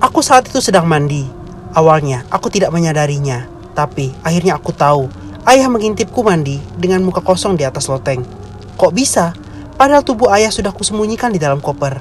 Aku saat itu sedang mandi. Awalnya aku tidak menyadarinya, tapi akhirnya aku tahu ayah mengintipku mandi dengan muka kosong di atas loteng. Kok bisa? Padahal tubuh ayah sudah kusembunyikan di dalam koper.